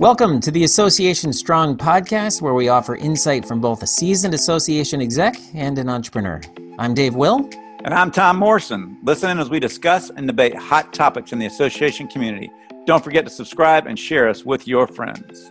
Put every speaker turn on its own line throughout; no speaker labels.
Welcome to the Association Strong podcast, where we offer insight from both a seasoned association exec and an entrepreneur. I'm Dave Will.
And I'm Tom Morrison. Listen in as we discuss and debate hot topics in the association community. Don't forget to subscribe and share us with your friends.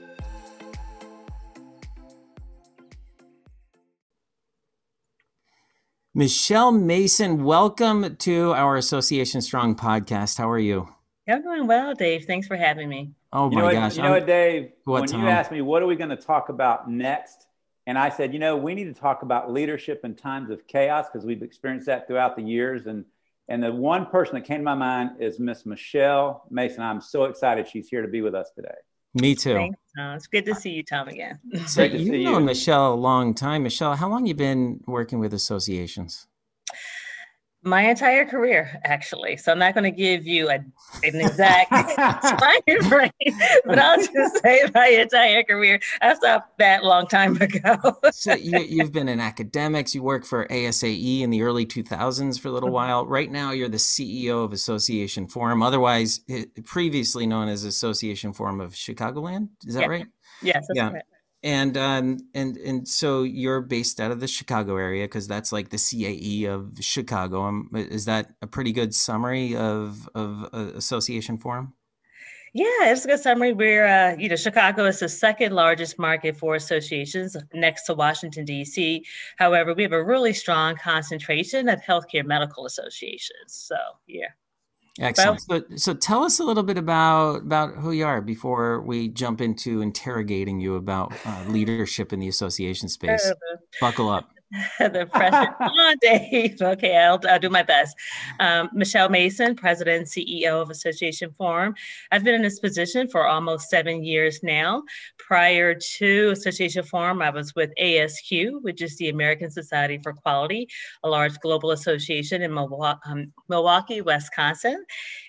Michelle Mason, welcome to our Association Strong podcast. How are you?
I'm doing well, Dave. Thanks for having me.
Oh
you
my
what,
gosh!
You know
I'm,
what, Dave?
What,
when
Tom?
you asked me what are we going to talk about next, and I said, you know, we need to talk about leadership in times of chaos because we've experienced that throughout the years. And and the one person that came to my mind is Miss Michelle Mason. I'm so excited she's here to be with us today.
Me too.
Thanks, Tom. It's good to see you, Tom, again.
So you've known
you.
Michelle a long time. Michelle, how long you been working with associations?
My entire career, actually. So I'm not going to give you a, an exact time frame, but I'll just say my entire career. I stopped that long time ago.
so you, you've been in academics. You worked for ASAE in the early 2000s for a little
Mhm.
while. Right now, you're the CEO of Association Forum, otherwise eh, previously known as Association Forum of Chicagoland. Is that
Yeah.
right?
yes, that's
Yeah.
correct.
And um, and and so you're based out of the Chicago area because that's like the CAE of Chicago. Um, is that a pretty good summary of of uh, Association Forum?
Yeah, it's a good summary. We're, uh, you know, Chicago is the second largest market for associations next to Washington, D.C. However, we have a really strong concentration of healthcare medical associations. So, yeah.
Excellent. So, so tell us a little bit about about who you are before we jump into interrogating you about uh, leadership in the association space. Buckle up.
the pressure on Dave. Okay, I'll, I'll do my best. Um, Michelle Mason, President and CEO of Association Forum. I've been in this position for almost seven years now. Prior to Association Forum, I was with ASQ, which is the American Society for Quality, a large global association in Milwaukee, um, Milwaukee Wisconsin.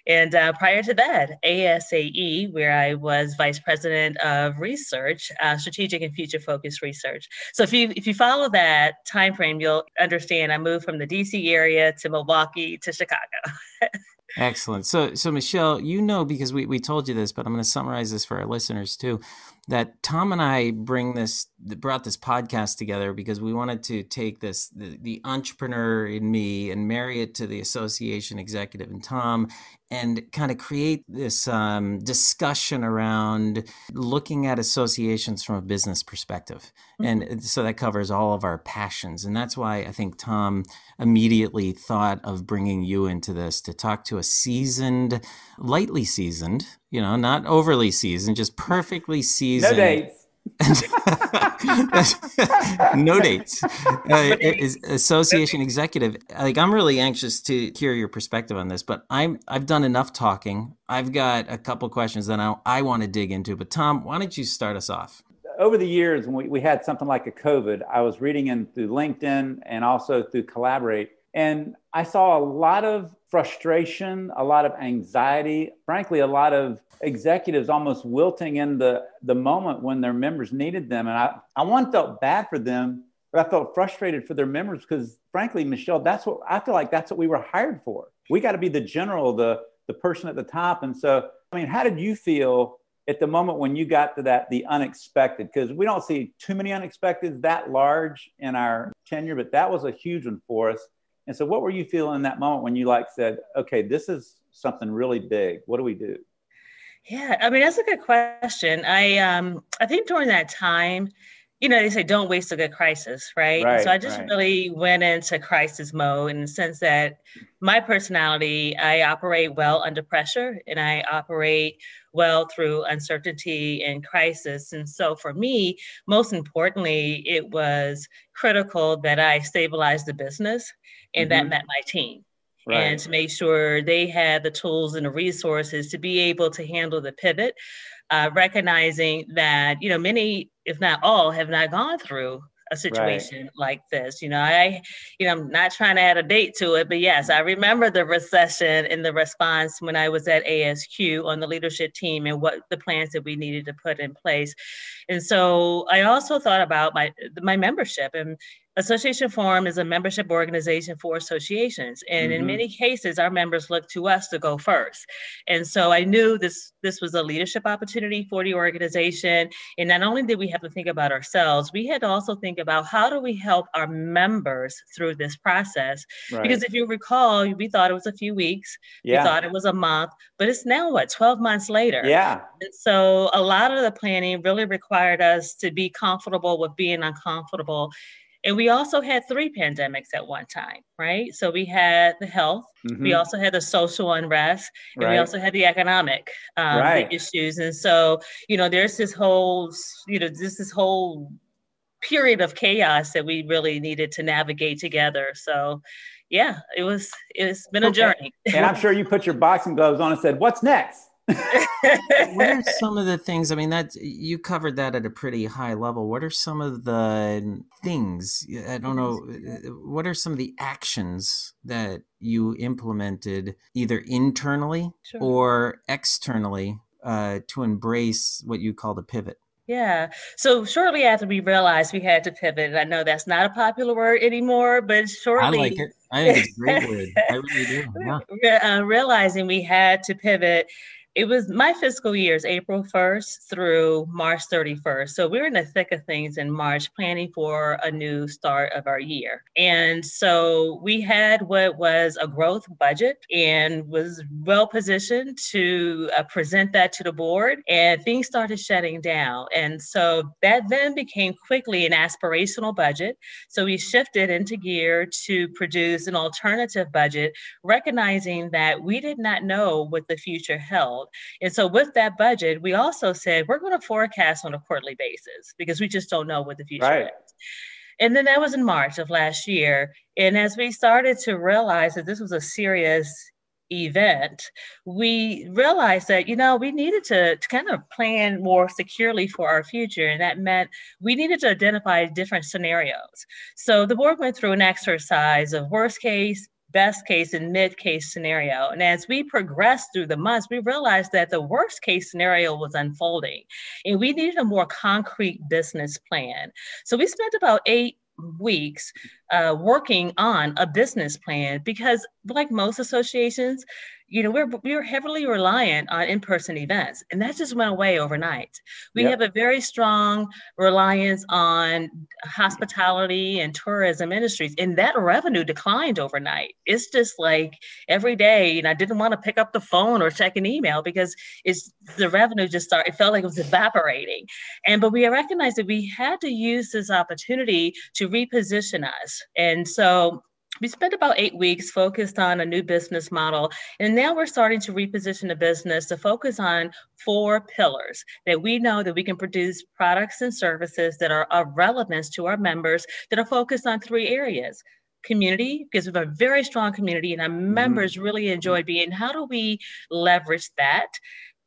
And uh, prior to that, ASAE, where I was Vice President of Research, uh, Strategic and Future Focused Research. So if you if you follow that time frame, you'll understand I moved from the DC area to Milwaukee to Chicago.
Excellent. So, so Michelle, you know because we, we told you this, but I'm going to summarize this for our listeners too. That Tom and I bring this brought this podcast together because we wanted to take this the, the entrepreneur in me and marry it to the association executive in Tom, and kind of create this um, discussion around looking at associations from a business perspective, and so that covers all of our passions, and that's why I think Tom immediately thought of bringing you into this to talk to a seasoned, lightly seasoned, you know, not overly seasoned, just perfectly
No
seasoned.
dates.
no dates. Uh, is association executive. Like I'm really anxious to hear your perspective on this, but I'm I've done enough talking. I've got a couple questions that I, I want to dig into. But Tom, why don't you start us off?
Over the years, when we, we had something like a COVID, I was reading in through LinkedIn and also through Collaborate. And I saw a lot of frustration, a lot of anxiety, frankly, a lot of executives almost wilting in the, the moment when their members needed them. And I, I one felt bad for them, but I felt frustrated for their members because frankly, Michelle, that's what I feel like that's what we were hired for. We got to be the general, the the person at the top. And so, I mean, how did you feel at the moment when you got to that, the unexpected? Because we don't see too many unexpected that large in our tenure, but that was a huge one for us. And so, what were you feeling in that moment when you like said, okay, this is something really big? What do we do?
Yeah, I mean that's a good question. I um I think during that time, you know, they say don't waste a good crisis, right?
Right,
so I just
right.
really went into crisis mode in the sense that my personality, I operate well under pressure and I operate well through uncertainty and crisis. And so for me, most importantly, it was critical that I stabilize the business and that
Mhm.
met my team and to make sure they had the tools and the resources to be able to handle the pivot, uh, recognizing that you know many, if not all, have not gone through a situation like this. You know, I, you know, I'm not trying to add a date to it, but yes, I remember the recession and the response when I was at ASQ on the leadership team and what the plans that we needed to put in place. And so I also thought about my my membership and Association Forum is a membership organization for associations. And mm-hmm. in many cases, our members look to us to go first. And so I knew this, this was a leadership opportunity for the organization. And not only did we have to think about ourselves, we had to also think about how do we help our members through this process? Right. Because if you recall, we thought it was a few weeks, yeah. we thought it was a month, but it's now what, 12 months later?
Yeah.
And so a lot of the planning really required us to be comfortable with being uncomfortable and we also had three pandemics at one time, right? So we had the health, mm-hmm. we also had the social unrest, and right. we also had the economic um, right. issues. And so, you know, there's this whole, you know, this this whole period of chaos that we really needed to navigate together. So, yeah, it was it's been a journey.
and I'm sure you put your boxing gloves on and said, "What's next?"
What are some of the things? I mean, that you covered that at a pretty high level. What are some of the things? I don't know. Uh, what are some of the actions that you implemented either internally sure. or externally uh, to embrace what you call the pivot?
Yeah. So shortly after we realized we had to pivot, I know that's not a popular word anymore, but shortly.
I like it. I think it's a great word. I really do.
Yeah. Uh, realizing we had to pivot, it was my fiscal years April 1st through March 31st. So we were in the thick of things in March, planning for a new start of our year. And so we had what was a growth budget and was well positioned to uh, present that to the board. And things started shutting down. And so that then became quickly an aspirational budget. So we shifted into gear to produce an alternative budget, recognizing that we did not know what the future held. And so with that budget, we also said we're going to forecast on a quarterly basis because we just don't know what the future right. is. And then that was in March of last year. And as we started to realize that this was a serious event, we realized that, you know, we needed to, to, kind of plan more securely for our future. And that meant we needed to identify different scenarios. So the board went through an exercise of worst case, best case and mid case scenario. And as we progressed through the months, we realized that the worst case scenario was unfolding and we needed a more concrete business plan. So we spent about eight weeks uh, working on a business plan because, like most associations, you know, we're we're heavily reliant on in-person events, and that just went away overnight. We yep. have a very strong reliance on hospitality and tourism industries, and that revenue declined overnight. It's just like every day, and I didn't want to pick up the phone or check an email because it's the revenue just started. It felt like it was evaporating, and but we recognized that we had to use this opportunity to reposition us, and so we spent about eight weeks focused on a new business model. And now we're starting to reposition the business to focus on four pillars that we know that we can produce products and services that are of relevance to our members that are focused on three areas community because we have a very strong community and our mm-hmm. members really enjoy being how do we leverage that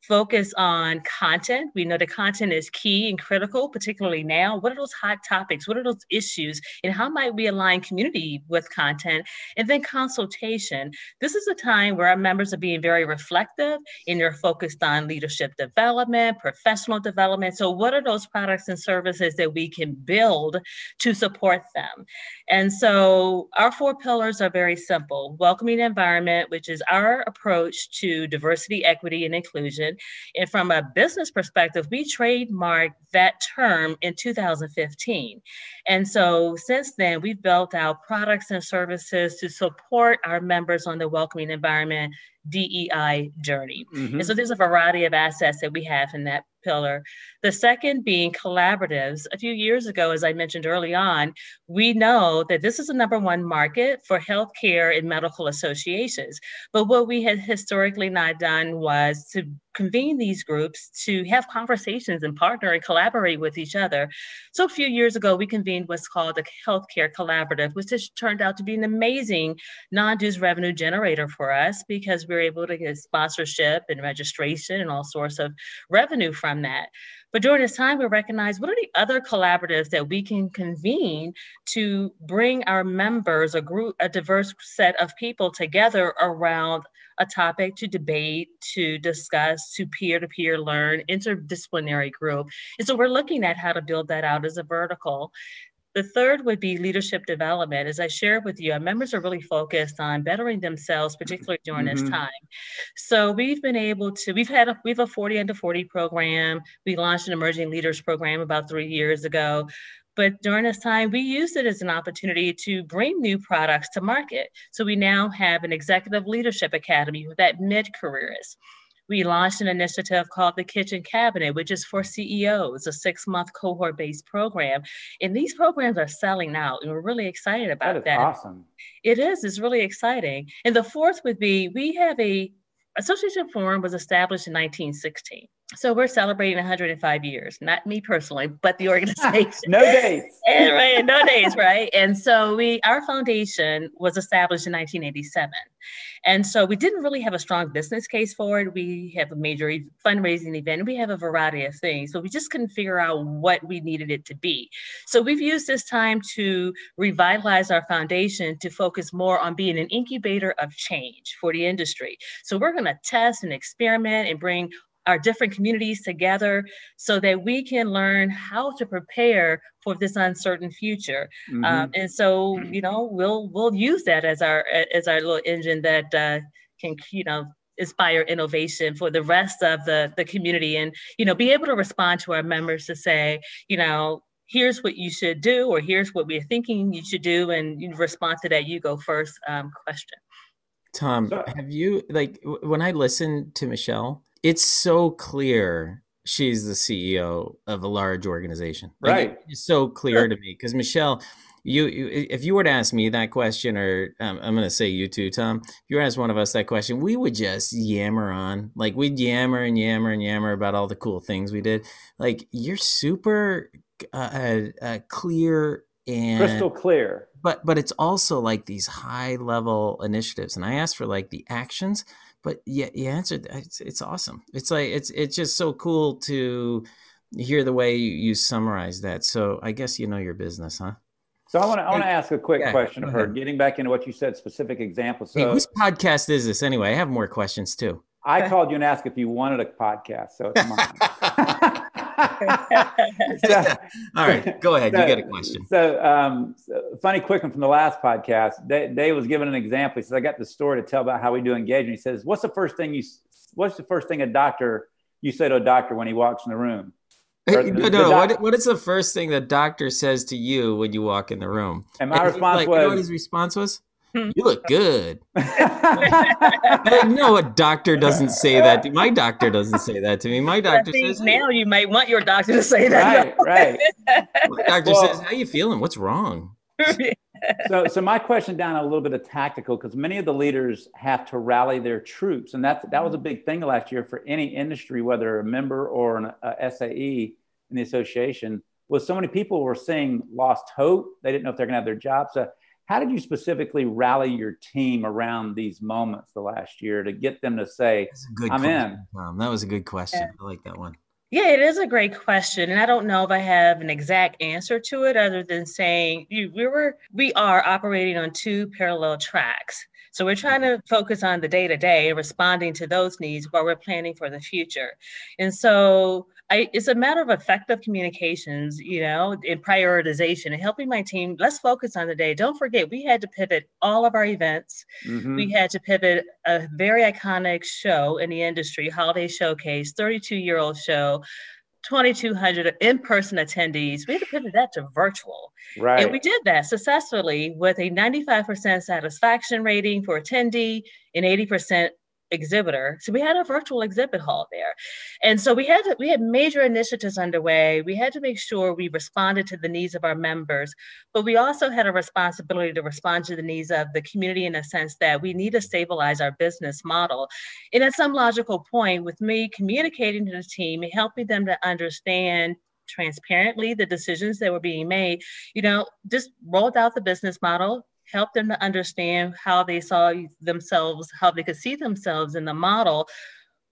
focus on content. We know the content is key and critical, particularly now. What are those hot topics? What are those issues? And how might we align community with content? And then consultation. This is a time where our members are being very reflective and they're focused on leadership development, professional development. So, what are those products and services that we can build to support them? And so, our four pillars are very simple welcoming environment, which is our approach to diversity, equity, and inclusion. And from a business perspective, we trademarked that term in 2015. And so since then, we've built out products and services to support our members on the welcoming environment DEI journey. Mm-hmm. And so there's a variety of assets that we have in that pillar. The second being collaboratives. A few years ago, as I mentioned early on, we know that this is the number one market for healthcare and medical associations. But what we had historically not done was to convene these groups to have conversations and partner and collaborate with each other. So a few years ago, we convened what's called the Healthcare Collaborative, which has turned out to be an amazing non-dues revenue generator for us because we're able to get sponsorship and registration and all sorts of revenue from that. But during this time, we recognize what are the other collaboratives that we can convene to bring our members, a group, a diverse set of people together around a topic to debate, to discuss, to peer to peer learn, interdisciplinary group. And so we're looking at how to build that out as a vertical. The third would be leadership development. As I shared with you, our members are really focused on bettering themselves, particularly during mm-hmm. this time. So we've been able to, we've had a, we have a 40 under 40 program. We launched an emerging leaders program about three years ago. But during this time, we used it as an opportunity to bring new products to market. So we now have an executive leadership academy that mid careerists we launched an initiative called the Kitchen Cabinet, which is for CEOs, a six month cohort based program. And these programs are selling out, and we're really excited about that.
That is awesome.
It is, it's really exciting. And the fourth would be we have a Association Forum was established in 1916. So we're celebrating 105 years, not me personally, but the organization.
no days.
and, right, no days, right? And so we, our foundation was established in 1987. And so we didn't really have a strong business case for it. We have a major fundraising event. We have a variety of things, but we just couldn't figure out what we needed it to be. So we've used this time to revitalize our foundation to focus more on being an incubator of change for the industry. So we're going to test and experiment and bring our different communities together so that we can learn how to prepare for this uncertain future. Um, mm-hmm. um, and so you know we'll we'll use that as our as our little engine that uh, can you know inspire innovation for the rest of the the community and you know be able to respond to our members to say you know here's what you should do or here's what we're thinking you should do and you respond to that you go first um, question.
Tom have you like when i listen to michelle it's so clear she's the CEO of a large organization.
Like, right.
It's so clear to me because Michelle, you, you, if you were to ask me that question, or um, I'm going to say you too, Tom, if you were to ask one of us that question, we would just yammer on. Like we'd yammer and yammer and yammer about all the cool things we did. Like you're super uh, uh, uh clear and
crystal clear.
But but it's also like these high level initiatives, and I asked for like the actions but yeah, you answered. Uh, it's, it's awesome. It's like it's it's just so cool to hear the way you, you summarize that. So I guess you know your business, huh?
So I want to I want to ask a quick yeah, question of her. Getting back into what you said, specific examples. So,
hey, whose podcast is this anyway? I have more questions too.
I called you and asked if you wanted a podcast, so it's mine.
so, All right, go ahead. So, you get a question.
So, um, so, funny quick one from the last podcast. Dave, was given an example. He says, "I got the story to tell about how we do engagement." He says, "What's the first thing you? What's the first thing a doctor you say to a doctor when he walks in the room?"
Hey, no, no. What, what is the first thing the doctor says to you when you walk in the room?
And my and response
like,
was,
you know what his response was? Mm-hmm. you look good. no, a doctor doesn't say that. To, my doctor doesn't say that to me. My doctor says
now you might want your doctor to say that.
Right, right.
My doctor well, says, "How you feeling? What's wrong?"
so, so my question down a little bit of tactical because many of the leaders have to rally their troops, and that that was a mm-hmm. big thing last year for any industry, whether a member or an a SAE in the association. Was so many people were saying lost hope. They didn't know if they're going to have their jobs. So how did you specifically rally your team around these moments the last year to get them to say, I'm
question,
in?
Tom. That was a good question. Yeah. I like that one.
Yeah, it is a great question. And I don't know if I have an exact answer to it other than saying we were we are operating on two parallel tracks. So we're trying to focus on the day to day, responding to those needs while we're planning for the future. And so I, it's a matter of effective communications, you know, and prioritization and helping my team. Let's focus on the day. Don't forget, we had to pivot all of our events. Mm-hmm. We had to pivot a very iconic show in the industry, Holiday Showcase, 32 year old show. 2,200 in-person attendees. We had to pivot that to virtual,
right?
And we did that successfully with a 95% satisfaction rating for attendee and 80% exhibitor. So we had a virtual exhibit hall there. And so we had we had major initiatives underway. We had to make sure we responded to the needs of our members, but we also had a responsibility to respond to the needs of the community in a sense that we need to stabilize our business model. And at some logical point, with me communicating to the team, and helping them to understand transparently the decisions that were being made, you know, just rolled out the business model, help them to understand how they saw themselves, how they could see themselves in the model.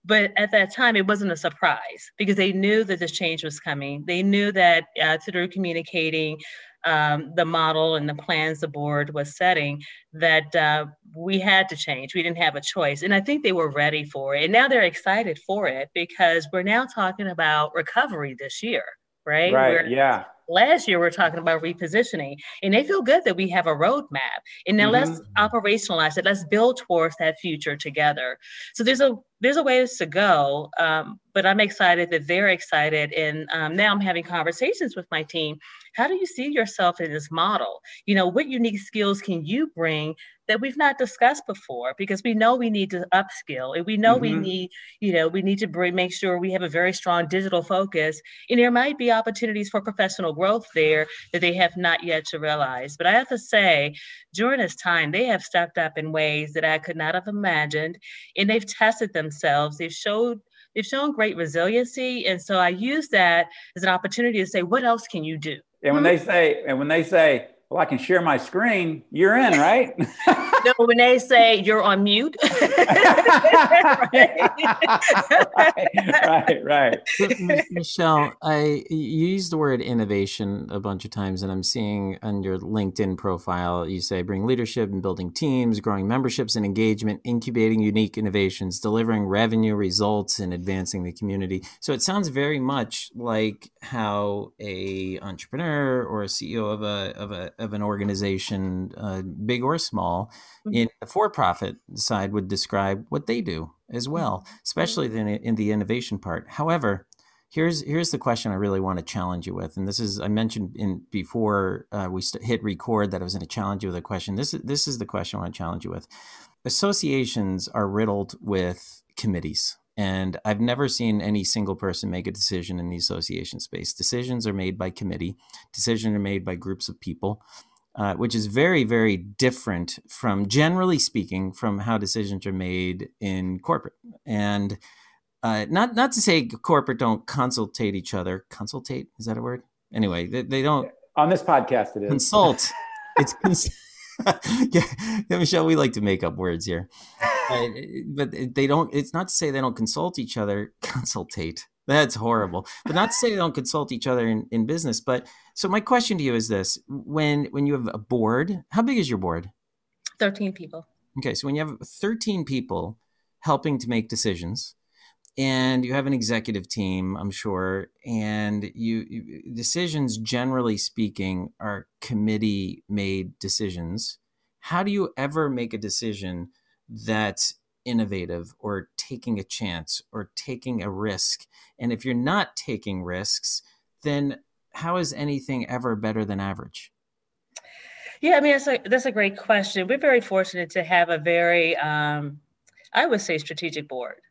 But at that time, it wasn't a surprise because they knew that this change was coming. They knew that uh, through communicating um, the model and the plans the board was setting, that uh, we had to change. We didn't have a choice. And I think they were ready for it. And now they're excited for it because we're now talking about recovery this year right?
Right. We're,
yeah. last year we are talking about repositioning and they feel good that we have a roadmap and now mm-hmm. let's operationalize it let's build towards that future together so there's a there's a ways to go um, but i'm excited that they're excited and um, now i'm having conversations with my team how do you see yourself in this model? You know what unique skills can you bring that we've not discussed before? Because we know we need to upskill and we know mm-hmm. we need you know we need to bring, make sure we have a very strong digital focus and there might be opportunities for professional growth there that they have not yet to realize. But i have to say during this time they have stepped up in ways that i could not have imagined and they've tested themselves. They've showed they've shown great resiliency and so i use that as an opportunity to say what else can you do
and when they say and when they say well, I can share my screen. You're in, right?
no, when they say you're on mute.
right, right, right.
Michelle, I you used the word innovation a bunch of times, and I'm seeing on your LinkedIn profile you say bring leadership and building teams, growing memberships and engagement, incubating unique innovations, delivering revenue results, and advancing the community. So it sounds very much like how a entrepreneur or a CEO of a of a of an organization, uh, big or small, mm-hmm. in the for-profit side would describe what they do as mm-hmm. well, especially in, in the innovation part. However, here's here's the question I really want to challenge you with, and this is I mentioned in before uh, we st- hit record that I was going to challenge you with a question. This is this is the question I want to challenge you with. Associations are riddled with committees. And I've never seen any single person make a decision in the association space. Decisions are made by committee, decisions are made by groups of people, uh, which is very, very different from, generally speaking, from how decisions are made in corporate. And uh, not not to say corporate don't consultate each other. Consultate is that a word? Anyway, they, they don't.
On this podcast, it is
consult. it's cons- yeah, Michelle. We like to make up words here but they don't. It's not to say they don't consult each other. Consultate. That's horrible. But not to say they don't consult each other in, in business. But so my question to you is this: when when you have a board, how big is your board?
Thirteen people.
Okay, so when you have thirteen people helping to make decisions, and you have an executive team, I'm sure, and you, you decisions generally speaking are committee made decisions. How do you ever make a decision? that's innovative or taking a chance or taking a risk. And if you're not taking risks, then how is anything ever better than average?
Yeah, I mean, that's a, that's a great question. We're very fortunate to have a very, um, I would say, strategic board.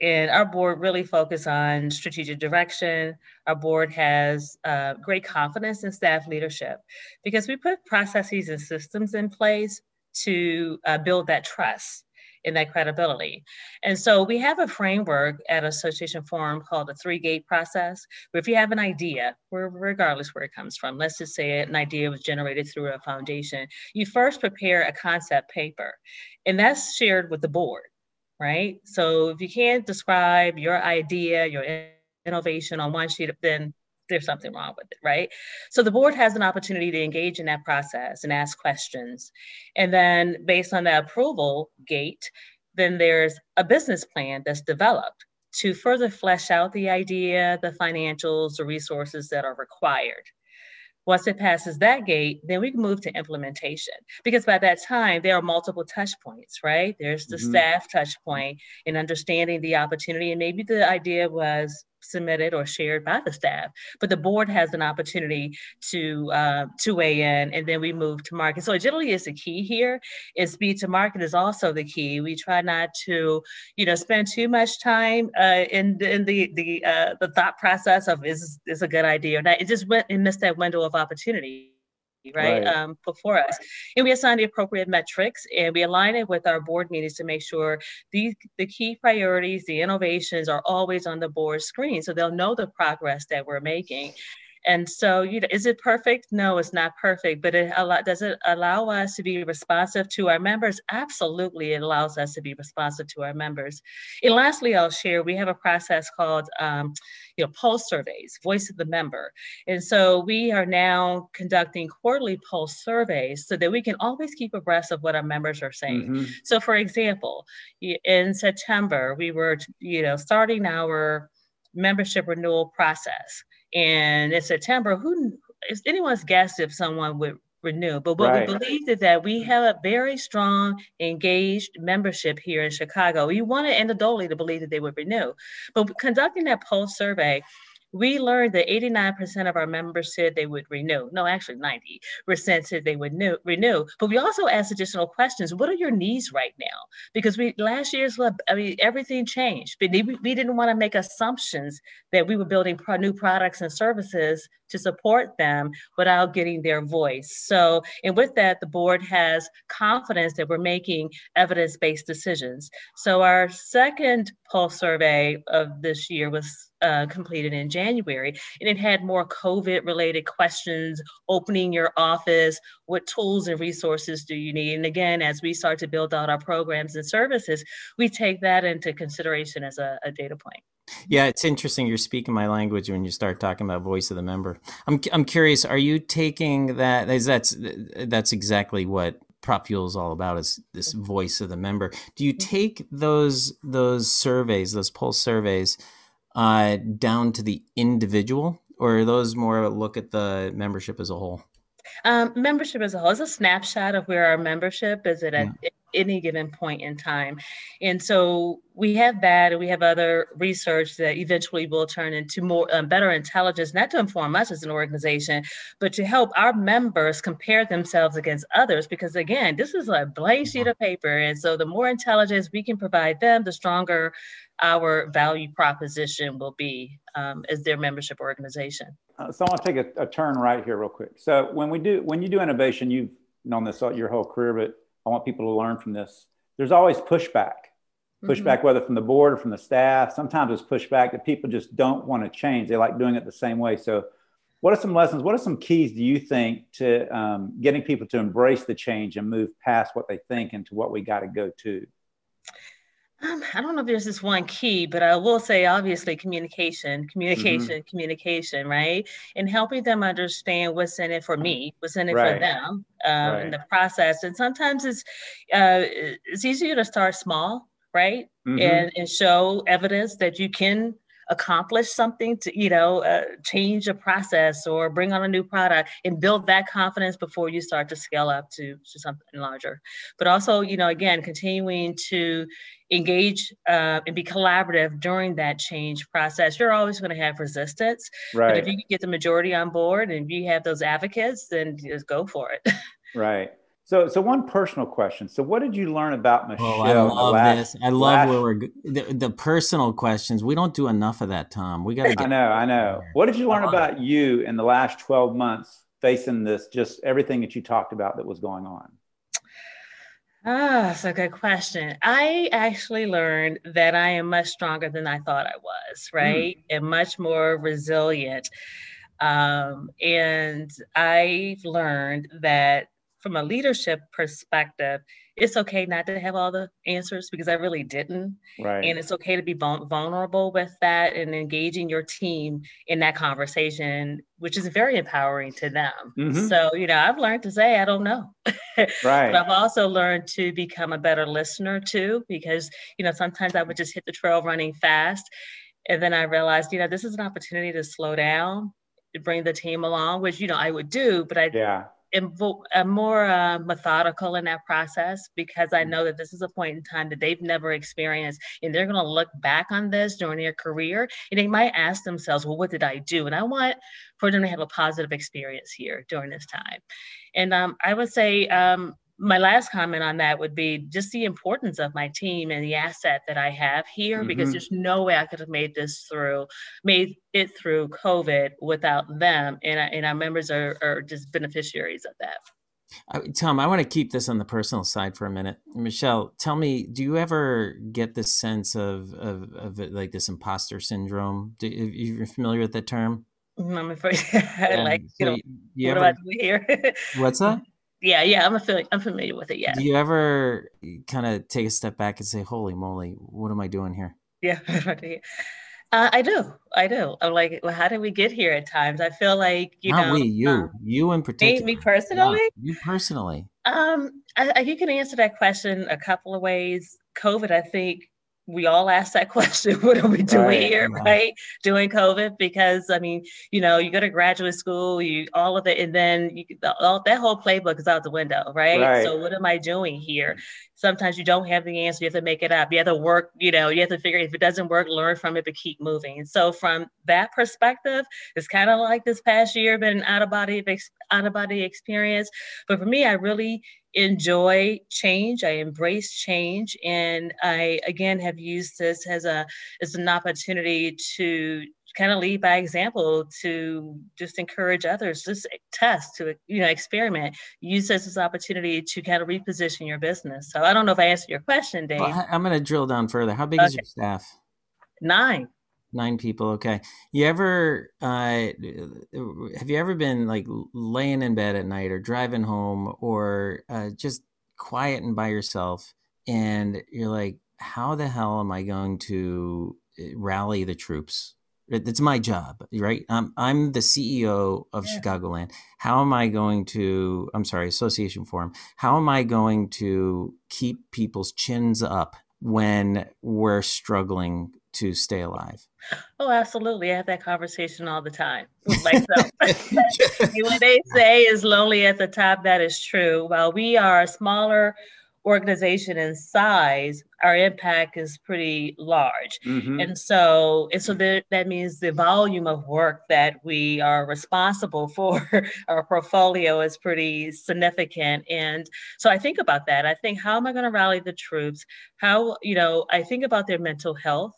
And our board really focus on strategic direction. Our board has uh, great confidence in staff leadership because we put processes and systems in place to uh, build that trust and that credibility. And so we have a framework at Association Forum called the three gate process, where if you have an idea, regardless where it comes from, let's just say an idea was generated through a foundation, you first prepare a concept paper, and that's shared with the board, right? So if you can't describe your idea, your innovation on one sheet, then there's something wrong with it, right? So the board has an opportunity to engage in that process and ask questions. And then based on that approval gate, then there's a business plan that's developed to further flesh out the idea, the financials, the resources that are required. Once it passes that gate, then we can move to implementation. Because by that time, there are multiple touch points, right? There's the mm-hmm. staff touch point in understanding the opportunity. And maybe the idea was submitted or shared by the staff, but the board has an opportunity to uh, to weigh in, and then we move to market. So agility is the key here. Is speed to market is also the key. We try not to, you know, spend too much time uh, in in the the uh, the thought process of is is a good idea or not. It just went and missed that window of opportunity right, right. Um, before us. And we assign the appropriate metrics and we align it with our board meetings to make sure these the key priorities, the innovations are always on the board screen so they'll know the progress that we're making. And so, you know, is it perfect? No, it's not perfect, but it allow, does it allow us to be responsive to our members? Absolutely, it allows us to be responsive to our members. And lastly, I'll share we have a process called, um, you know, pulse surveys, voice of the member. And so we are now conducting quarterly pulse surveys so that we can always keep abreast of what our members are saying. Mm-hmm. So, for example, in September, we were, you know, starting our membership renewal process. And in September, who it's anyone's guess if someone would renew. But what right. we believe is that we have a very strong, engaged membership here in Chicago. We wanted anecdotally to believe that they would renew. But conducting that poll survey, we learned that 89% of our members said they would renew. No, actually 90% said they would new, renew. But we also asked additional questions. What are your needs right now? Because we last year's, I mean, everything changed. But we, we didn't want to make assumptions that we were building pro- new products and services to support them without getting their voice. So, and with that, the board has confidence that we're making evidence based decisions. So, our second pulse survey of this year was uh, completed in January, and it had more COVID related questions opening your office, what tools and resources do you need? And again, as we start to build out our programs and services, we take that into consideration as a, a data point.
Yeah, it's interesting. You're speaking my language when you start talking about voice of the member. I'm I'm curious. Are you taking that? Is that's that's exactly what PropFuel is all about? Is this voice of the member? Do you mm-hmm. take those those surveys, those pulse surveys, uh, down to the individual, or are those more a look at the membership as a whole?
Um, membership as a whole is a snapshot of where our membership is at yeah. Any given point in time. And so we have that, and we have other research that eventually will turn into more um, better intelligence, not to inform us as an organization, but to help our members compare themselves against others. Because again, this is a blank sheet of paper. And so the more intelligence we can provide them, the stronger our value proposition will be um, as their membership organization.
Uh, so I want to take a, a, turn right here real quick. So when we do when you do innovation, you've known this all your whole career, but I want people to learn from this. There's always pushback, pushback mm-hmm. whether from the board or from the staff. Sometimes it's pushback that people just don't want to change. They like doing it the same way. So what are some lessons? What are some keys do you think to um, getting people to embrace the change and move past what they think into what we got to go to?
Um, I don't know if there's this one key, but I will say obviously communication, communication, mm-hmm. communication, right? And helping them understand what's in it for me, what's in it right. for them um, right. in the process. And sometimes it's uh, it's easier to start small, right? Mm-hmm. And and show evidence that you can accomplish something to you know uh, change a process or bring on a new product and build that confidence before you start to scale up to, to something larger. But also you know again continuing to engage uh, and be collaborative during that change process. You're always going to have resistance right but if you can get the majority on board and you have those advocates then just go for it.
Right so, so one personal question. So, what did you learn about Michelle? Oh, I
love last, this. I love last... where we're the, the, personal questions. We don't do enough of that, Tom. We got to.
I know, I know. What did you learn about you in the last twelve months facing this? Just everything that you talked about that was going on.
Ah, that's a good question. I actually learned that I am much stronger than I thought I was, hmm. right? Mm. And much more resilient. Um, and I've learned that from a leadership perspective, it's okay not to have all the answers because I really didn't. Right. And it's okay to be vulnerable with that and engaging your team in that conversation, which is very empowering to them. Mm-hmm. So, you know, I've learned to say, I don't know. Right. but I've also learned to become a better listener too, because, you know, sometimes I would just hit the trail running fast. And then I realized, you know, this is an opportunity to slow down, to bring the team along, which, you know, I would do, but I yeah am more uh, methodical in that process because I mm. know that this is a point in time that they've never experienced, and they're going to look back on this during their career, and they might ask themselves, "Well, what did I do?" And I want for them to have a positive experience here during this time. And um, I would say um, my last comment on that would be just the importance of my team and the asset that I have here, mm-hmm. because there's no way I could have made this through, made it through COVID without them. And, and our members are, are just beneficiaries of that.
Uh, Tom, I want to keep this on the personal side for a minute. Michelle, tell me, do you ever get this sense of, of, of like this imposter syndrome? Do, you're familiar with that term?
Mm, I'm afraid. like, so you know, you what ever, do I do here?
what's that?
Yeah, yeah, I'm familiar. I'm familiar with it. Yeah.
Do you ever kind of take a step back and say, "Holy moly, what am I doing here?"
Yeah, uh, I do. I do. I'm like, well, how did we get here? At times, I feel like you
Not
know,
we, you, um, you in particular,
me, me personally,
yeah, you personally.
Um, I, I, you can answer that question a couple of ways. COVID, I think, we all ask that question what are we doing right, here right doing covid because i mean you know you go to graduate school you all of it and then you, all, that whole playbook is out the window right? right? so what am i doing here sometimes you don't have the answer you have to make it up. You have to work you know you have to figure if it doesn't work learn from it but keep moving. So from that perspective it's kind of like this past year been an out of body out of body experience. But for me i really enjoy change. I embrace change, and I again have used this as a as an opportunity to kind of lead by example to just encourage others just test to you know experiment use this as an opportunity to kind of reposition your business so i don't know if i answered your question dave well,
i'm going to drill down further how big okay. is your staff
nine
Nine people. Okay. You ever uh, have you ever been like laying in bed at night or driving home or uh, just quiet and by yourself, and you're like, how the hell am I going to uh, rally the troops? It's my job, right? I'm I'm the CEO of yeah. Chicagoland. How am I going to? I'm sorry, Association Forum. How am I going to keep people's chins up when we're struggling to stay alive?
Oh, absolutely. I have that conversation all the time with myself. what they say is lonely at the top, that is true. While we are a smaller organization in size, our impact is pretty large. Mm-hmm. And so, and so that, that means the volume of work that we are responsible for, our portfolio is pretty significant. And so I think about that. I think, how am I going to rally the troops? How, you know, I think about their mental health.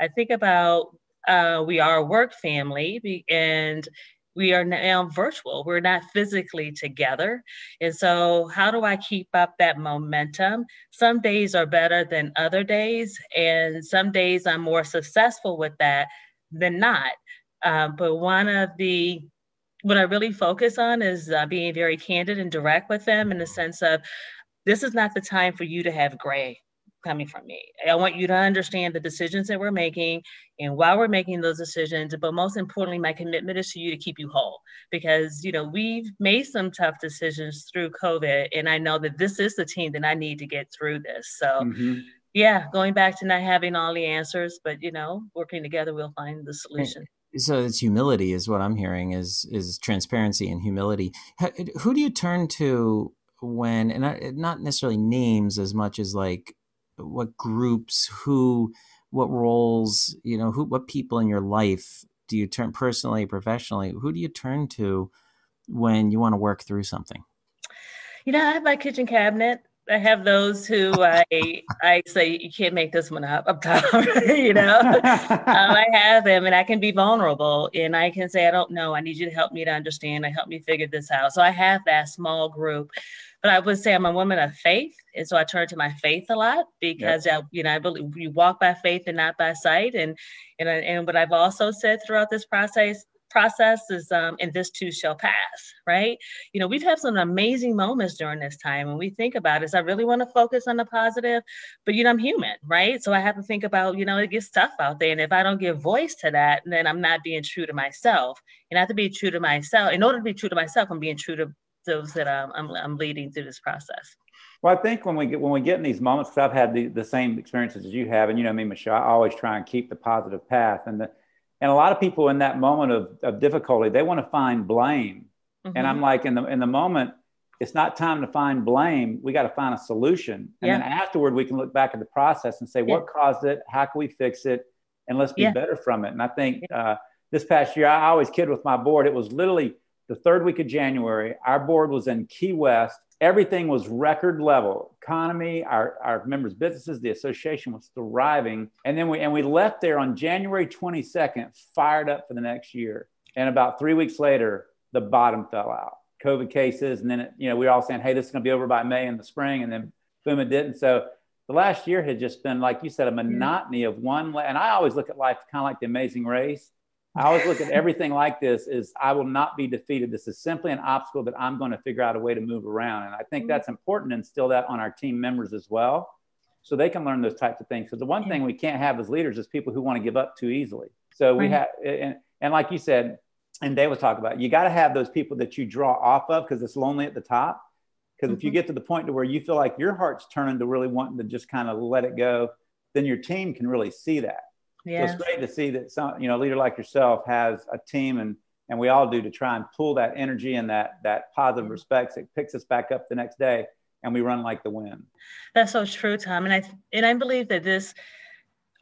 I think about uh, we are a work family and we are now virtual. We're not physically together. And so, how do I keep up that momentum? Some days are better than other days, and some days I'm more successful with that than not. Uh, but one of the what I really focus on is uh, being very candid and direct with them in the sense of this is not the time for you to have gray coming from me. I want you to understand the decisions that we're making and why we're making those decisions. But most importantly, my commitment is to you to keep you whole because, you know, we've made some tough decisions through COVID. And I know that this is the team that I need to get through this. So, mm-hmm. yeah, going back to not having all the answers, but, you know, working together, we'll find the solution.
So it's humility is what I'm hearing is is transparency and humility. Who do you turn to when and not necessarily names as much as like what groups, who, what roles, you know, who, what people in your life do you turn personally, professionally? Who do you turn to when you want to work through something?
You know, I have my kitchen cabinet. I have those who I I say you can't make this one up. I'm top, you know. um, I have them, and I can be vulnerable, and I can say I don't know. I need you to help me to understand. I help me figure this out. So I have that small group but I would say I'm a woman of faith, and so I turn to my faith a lot because yep. I, you know I believe we walk by faith and not by sight, and and and what I've also said throughout this process process is um, and this too shall pass right? You know we've had some amazing moments during this time and we think about it i really want to focus on the positive? But you know i'm human right? So i have to think about you know it gets tough out there and if i don't give voice to that then i'm not being true to myself. And i have to be true to myself in order to be true to myself i'm being true to those that I'm, I'm, I'm leading through this process.
Well, I think when we get when we get in these moments, because I've had the, the same experiences as you have, and you know me, Michelle, I always try and keep the positive path. And the and a lot of people in that moment of, of difficulty, they want to find blame. Mm-hmm. And I'm mm-hmm. like, in the in the moment, it's not time to find blame. We got to find a solution. And yeah. then afterward, we can look back at the process and say, yeah. what caused it? How can we fix it? And let's be yeah. better from it. And I think uh, this past year, I always kid with my board. It was literally the third week of January. Our board was in Key West. Everything was record level. Economy, our, our members' businesses, the association was thriving. And then we and we left there on January 22nd, fired up for the next year. And about three weeks later, the bottom fell out. COVID cases, and then it, you know we were all saying, "Hey, this is going to be over by May in the spring," and then boom, it didn't. So the last year had just been, like you said, a monotony of one. And I always look at life kind of like the Amazing Race. I always look at everything like this is I will not be defeated. This is simply an obstacle that I'm going to figure out a way to move around. And I think that's important to instill that on our team members as well. So they can learn those types of things. Because the one thing we can't have as leaders is people who want to give up too easily. So we have, and, and like you said, and Dave was talking about, you got to have those people that you draw off of because it's lonely at the top. Because mm-hmm. if you mm-hmm. get to the point to where you feel like your heart's turning to really wanting to just kind of let it go, then your team can really see that.
Yeah.
So it's great to see that some, you know, a leader like yourself has a team and and we all do to try and pull that energy and that that positive
Mm-hmm.
respects. It picks us back up the next day and we run like the wind.
That's so true, Tom. And I and I believe that this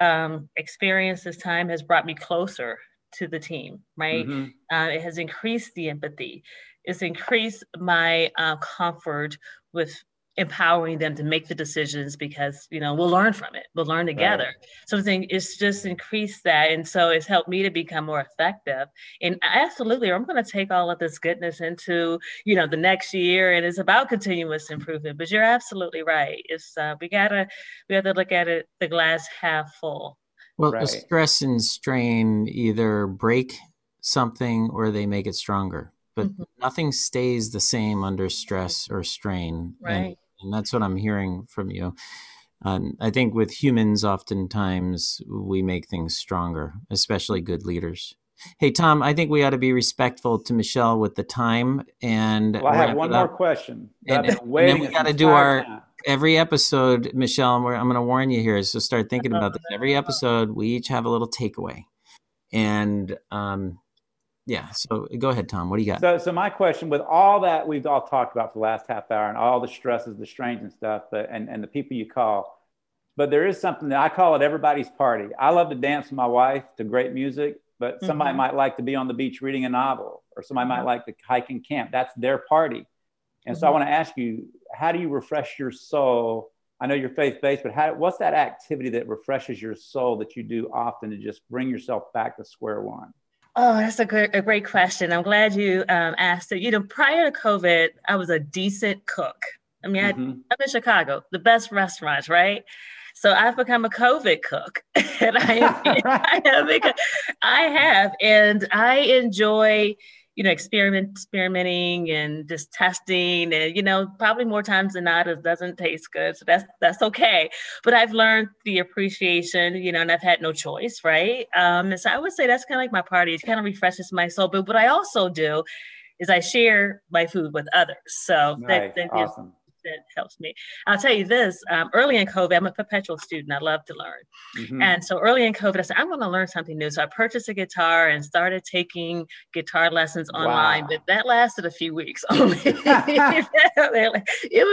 um, experience, this time, has brought me closer to the team. Right?
Mhm.
Uh, it has increased the empathy. It's increased my uh, comfort with empowering them to make the decisions because you know we'll learn from it. We'll learn together. So I think it's just increased that, and so it's helped me to become more effective. And absolutely, I'm going to take all of this goodness into you know the next year, and it's about continuous improvement. But you're absolutely right. It's uh, we gotta we have to look at it the glass half full.
Well,
Right.
stress and strain either break something or they make it stronger. But
Mhm.
nothing stays the same under stress or strain.
Right.
and that's what I'm hearing from you. Um, I think with humans, oftentimes we make things stronger, especially good leaders. Hey, Tom, I think we ought to be respectful to Michelle with the time. And
Well, I have one more question.
And- and then we gotta do our-
time.
every episode, Michelle, we're, I'm going to warn you here, so start thinking about this. Every episode, we each have a little takeaway. And um, yeah, so go ahead, Tom. What do you got?
So, so my question with all that we've all talked about for the last half hour and all the stresses, the strains and stuff, but and, and the people you call, but there is something that I call it everybody's party. I love to dance with my wife to great music, but somebody
Mhm.
might like to be on the beach reading a novel, or somebody might
Mhm.
like to hike and camp. That's their party. And so I
Mhm.
want to ask you, how do you refresh your soul? I know you're faith based, but how, what's that activity that refreshes your soul that you do often to just bring yourself back to square one?
Oh, that's a great, a great question. I'm glad you um, asked it. You know, prior to COVID, I was a decent cook. I mean, I,
Mhm.
I'm in Chicago, the best restaurants, right? So I've become a COVID cook, and I I have, I have, and I enjoy, you know, experiment, experimenting and just testing, and you know, probably more times than not, it doesn't taste good, so that's that's okay. But I've learned the appreciation, you know, and I've had no choice, right? Um, and so I would say that's kind of like my party. It kind of refreshes my soul. But what I also do is I share my food with others. So
Nice.
that, that
awesome.
That helps me. I'll tell you this um, early in COVID, I'm a perpetual student. I love to learn.
Mhm.
And so early in COVID, I said, I'm going to learn something new. So I purchased a guitar and started taking guitar lessons online.
Wow.
But that lasted a few weeks only. it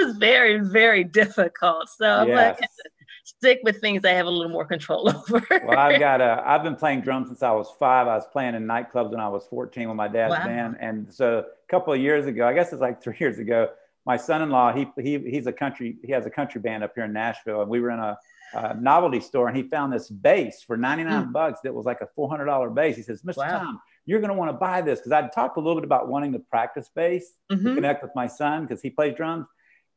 was very, very difficult. So I'm
Yes.
like, stick with things I have a little more control over.
well, I've got a. I've been playing drums since I was five. I was playing in nightclubs when I was 14 with my dad's
Wow.
band, and so a couple of years ago, I guess it's like three years ago, my son-in-law he he he's a country he has a country band up here in Nashville, and we were in a, a novelty store, and he found this bass for 99 bucks that was like a 400 dollar bass. He says, "Mr.
Wow.
Tom, you're going to want to buy this because I'd talked a little bit about wanting to practice bass to
Mhm.
connect with my son because he plays drums,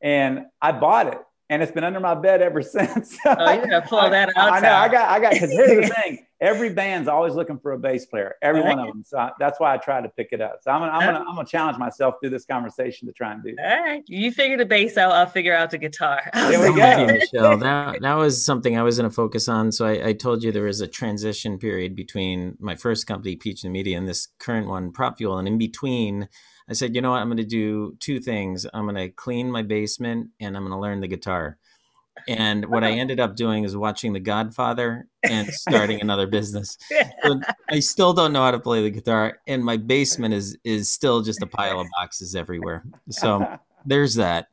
and I bought it." And it's been under my bed ever since.
Oh, you gotta pull that out.
I know. I got. I got. Because here's the thing: every band's always looking for a bass player. Every one of them. So I, that's why I try to pick it up. So I'm gonna. I'm gonna. I'm gonna challenge myself through this conversation to try and do. That.
All right. You figure the bass out, I'll figure out the guitar.
There we go.
with you, Michelle. That that was something I was going to focus on. So I, I told you there was a transition period between my first company, Peach New Media, and this current one, PropFuel. And in between, I said, you know what? I'm going to do two things. I'm going to clean my basement, and I'm going to learn the guitar. And what I ended up doing is watching The Godfather and starting another business. So I still don't know how to play the guitar, and my basement is is still just a pile of boxes everywhere. So there's that.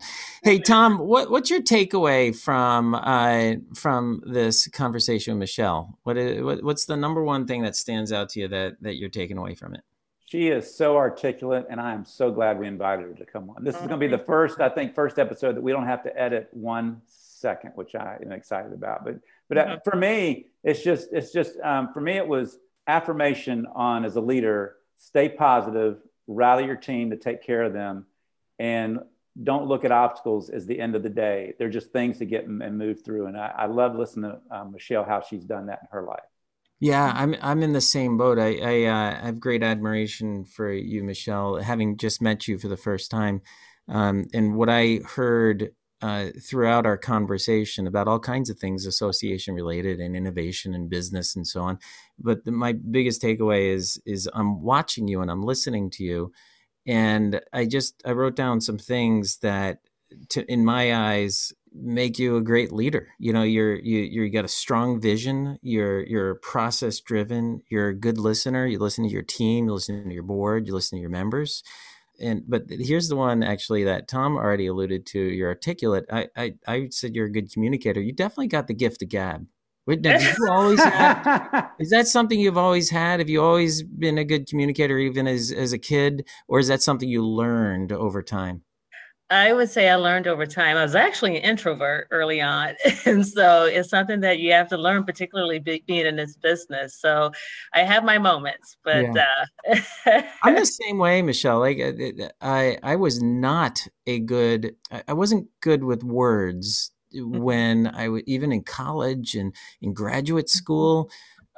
Hey Tom, what what's your takeaway from uh, from this conversation with Michelle? What is what, what's the number one thing that stands out to you that that you're taking away from it?
She is so articulate, and I am so glad we invited her to come on. This is going to be the first, I think, first episode that we don't have to edit one second, which I am excited about. But but uh, for me, it's just it's just um, for me it was affirmation on as a leader, stay positive, rally your team to take care of them, and don't look at obstacles as the end of the day. They're just things to get and and move through. And I, I love listening to um, Michelle how she's done that in her life.
Yeah, I'm I'm in the same boat. I I, uh, have great admiration for you, Michelle, having just met you for the first time, um, and what I heard uh, throughout our conversation about all kinds of things association related and innovation and business and so on. But the, my biggest takeaway is is I'm watching you and I'm listening to you, and I just I wrote down some things that, to, in my eyes, make you a great leader. You know, you're you you got a strong vision. You're you're process driven. You're a good listener. You listen to your team. You listen to your board. You listen to your members. And but here's the one actually that Tom already alluded to. You're articulate. I I, I said you're a good communicator. You definitely got the gift of gab. Wait, did you always have, is that something you've always had? Have you always been a good communicator, even as as a kid, or is that something you learned over time?
I would say I learned over time. I was actually an introvert early on. And so it's something that you have to learn, particularly be, being in this business. So I have my moments, but yeah.
uh, I'm the same way, Michelle. Like uh, I, I was not a good, I wasn't good with words mm-hmm. when I was even in college and in graduate mm-hmm. school.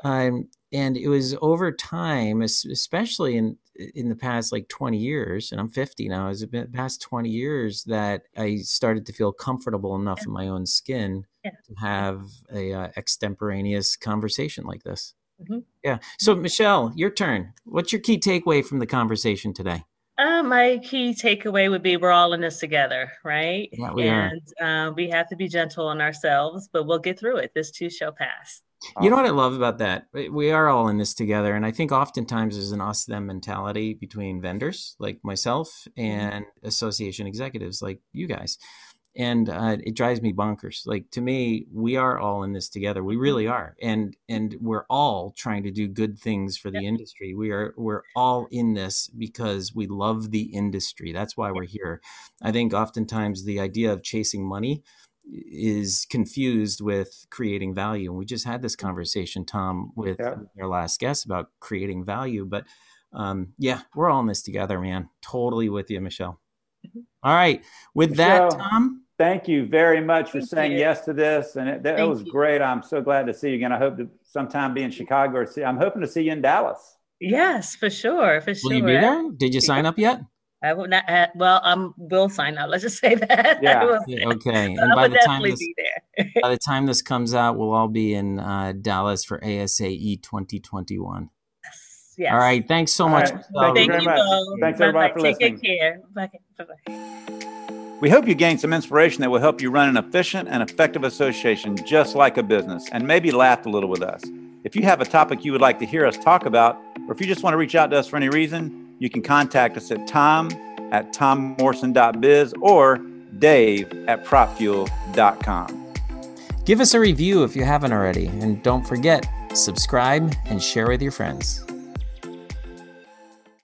Um, and it was over time, especially in in the past like 20 years, and I'm 50 now, it's been past 20 years that I started to feel comfortable enough in my own skin yeah. to have a uh, extemporaneous conversation like this. Mm-hmm. Yeah. So, Michelle, your turn. What's your key takeaway from the conversation today?
Uh, my key takeaway would be we're all in this together, right?
Yeah, we and
uh, we have to be gentle on ourselves, but we'll get through it. This too shall pass.
You know what I love about that? We are all in this together. And I think oftentimes there's an us them mentality between vendors like myself mm-hmm. and association executives like you guys. And uh, it drives me bonkers. Like to me, we are all in this together. We really mm-hmm. are, and and we're all trying to do good things for the industry. We are we're all in this because we love the industry. That's why we're here. I think oftentimes the idea of chasing money is confused with creating value. And we just had this conversation, Tom, with yeah. our last guest about creating value. But um, yeah, we're all in this together, man. Totally with you, Michelle. Mm-hmm. All right. With Michelle, that, Tom.
Thank you very much for saying you. yes to this. And it, that, was you. great. I'm so glad to see you again. I hope to sometime be in Chicago or see, I'm hoping to see you in Dallas.
Yes, for sure. For sure.
Will you be there? Did you sign up yet?
I will not. Have, well, I'm will sign up. Let's just say that.
Yeah. yeah okay. And by the time this, by the time this comes out, we'll all be in uh, Dallas for ASAE 2021. Yes. yes. All right. Thanks so all much. Right.
Thank, you very much. Thanks everybody for Take listening.
Take care. Bye bye.
We hope you gained some inspiration that will help you run an efficient and effective association just like a business and maybe laugh a little with us. If you have a topic you would like to hear us talk about, or if you just want to reach out to us for any reason, you can contact us at tom at tommorrison.biz or dave at propfuel.com.
Give us a review if you haven't already, and don't forget, subscribe and share with your friends.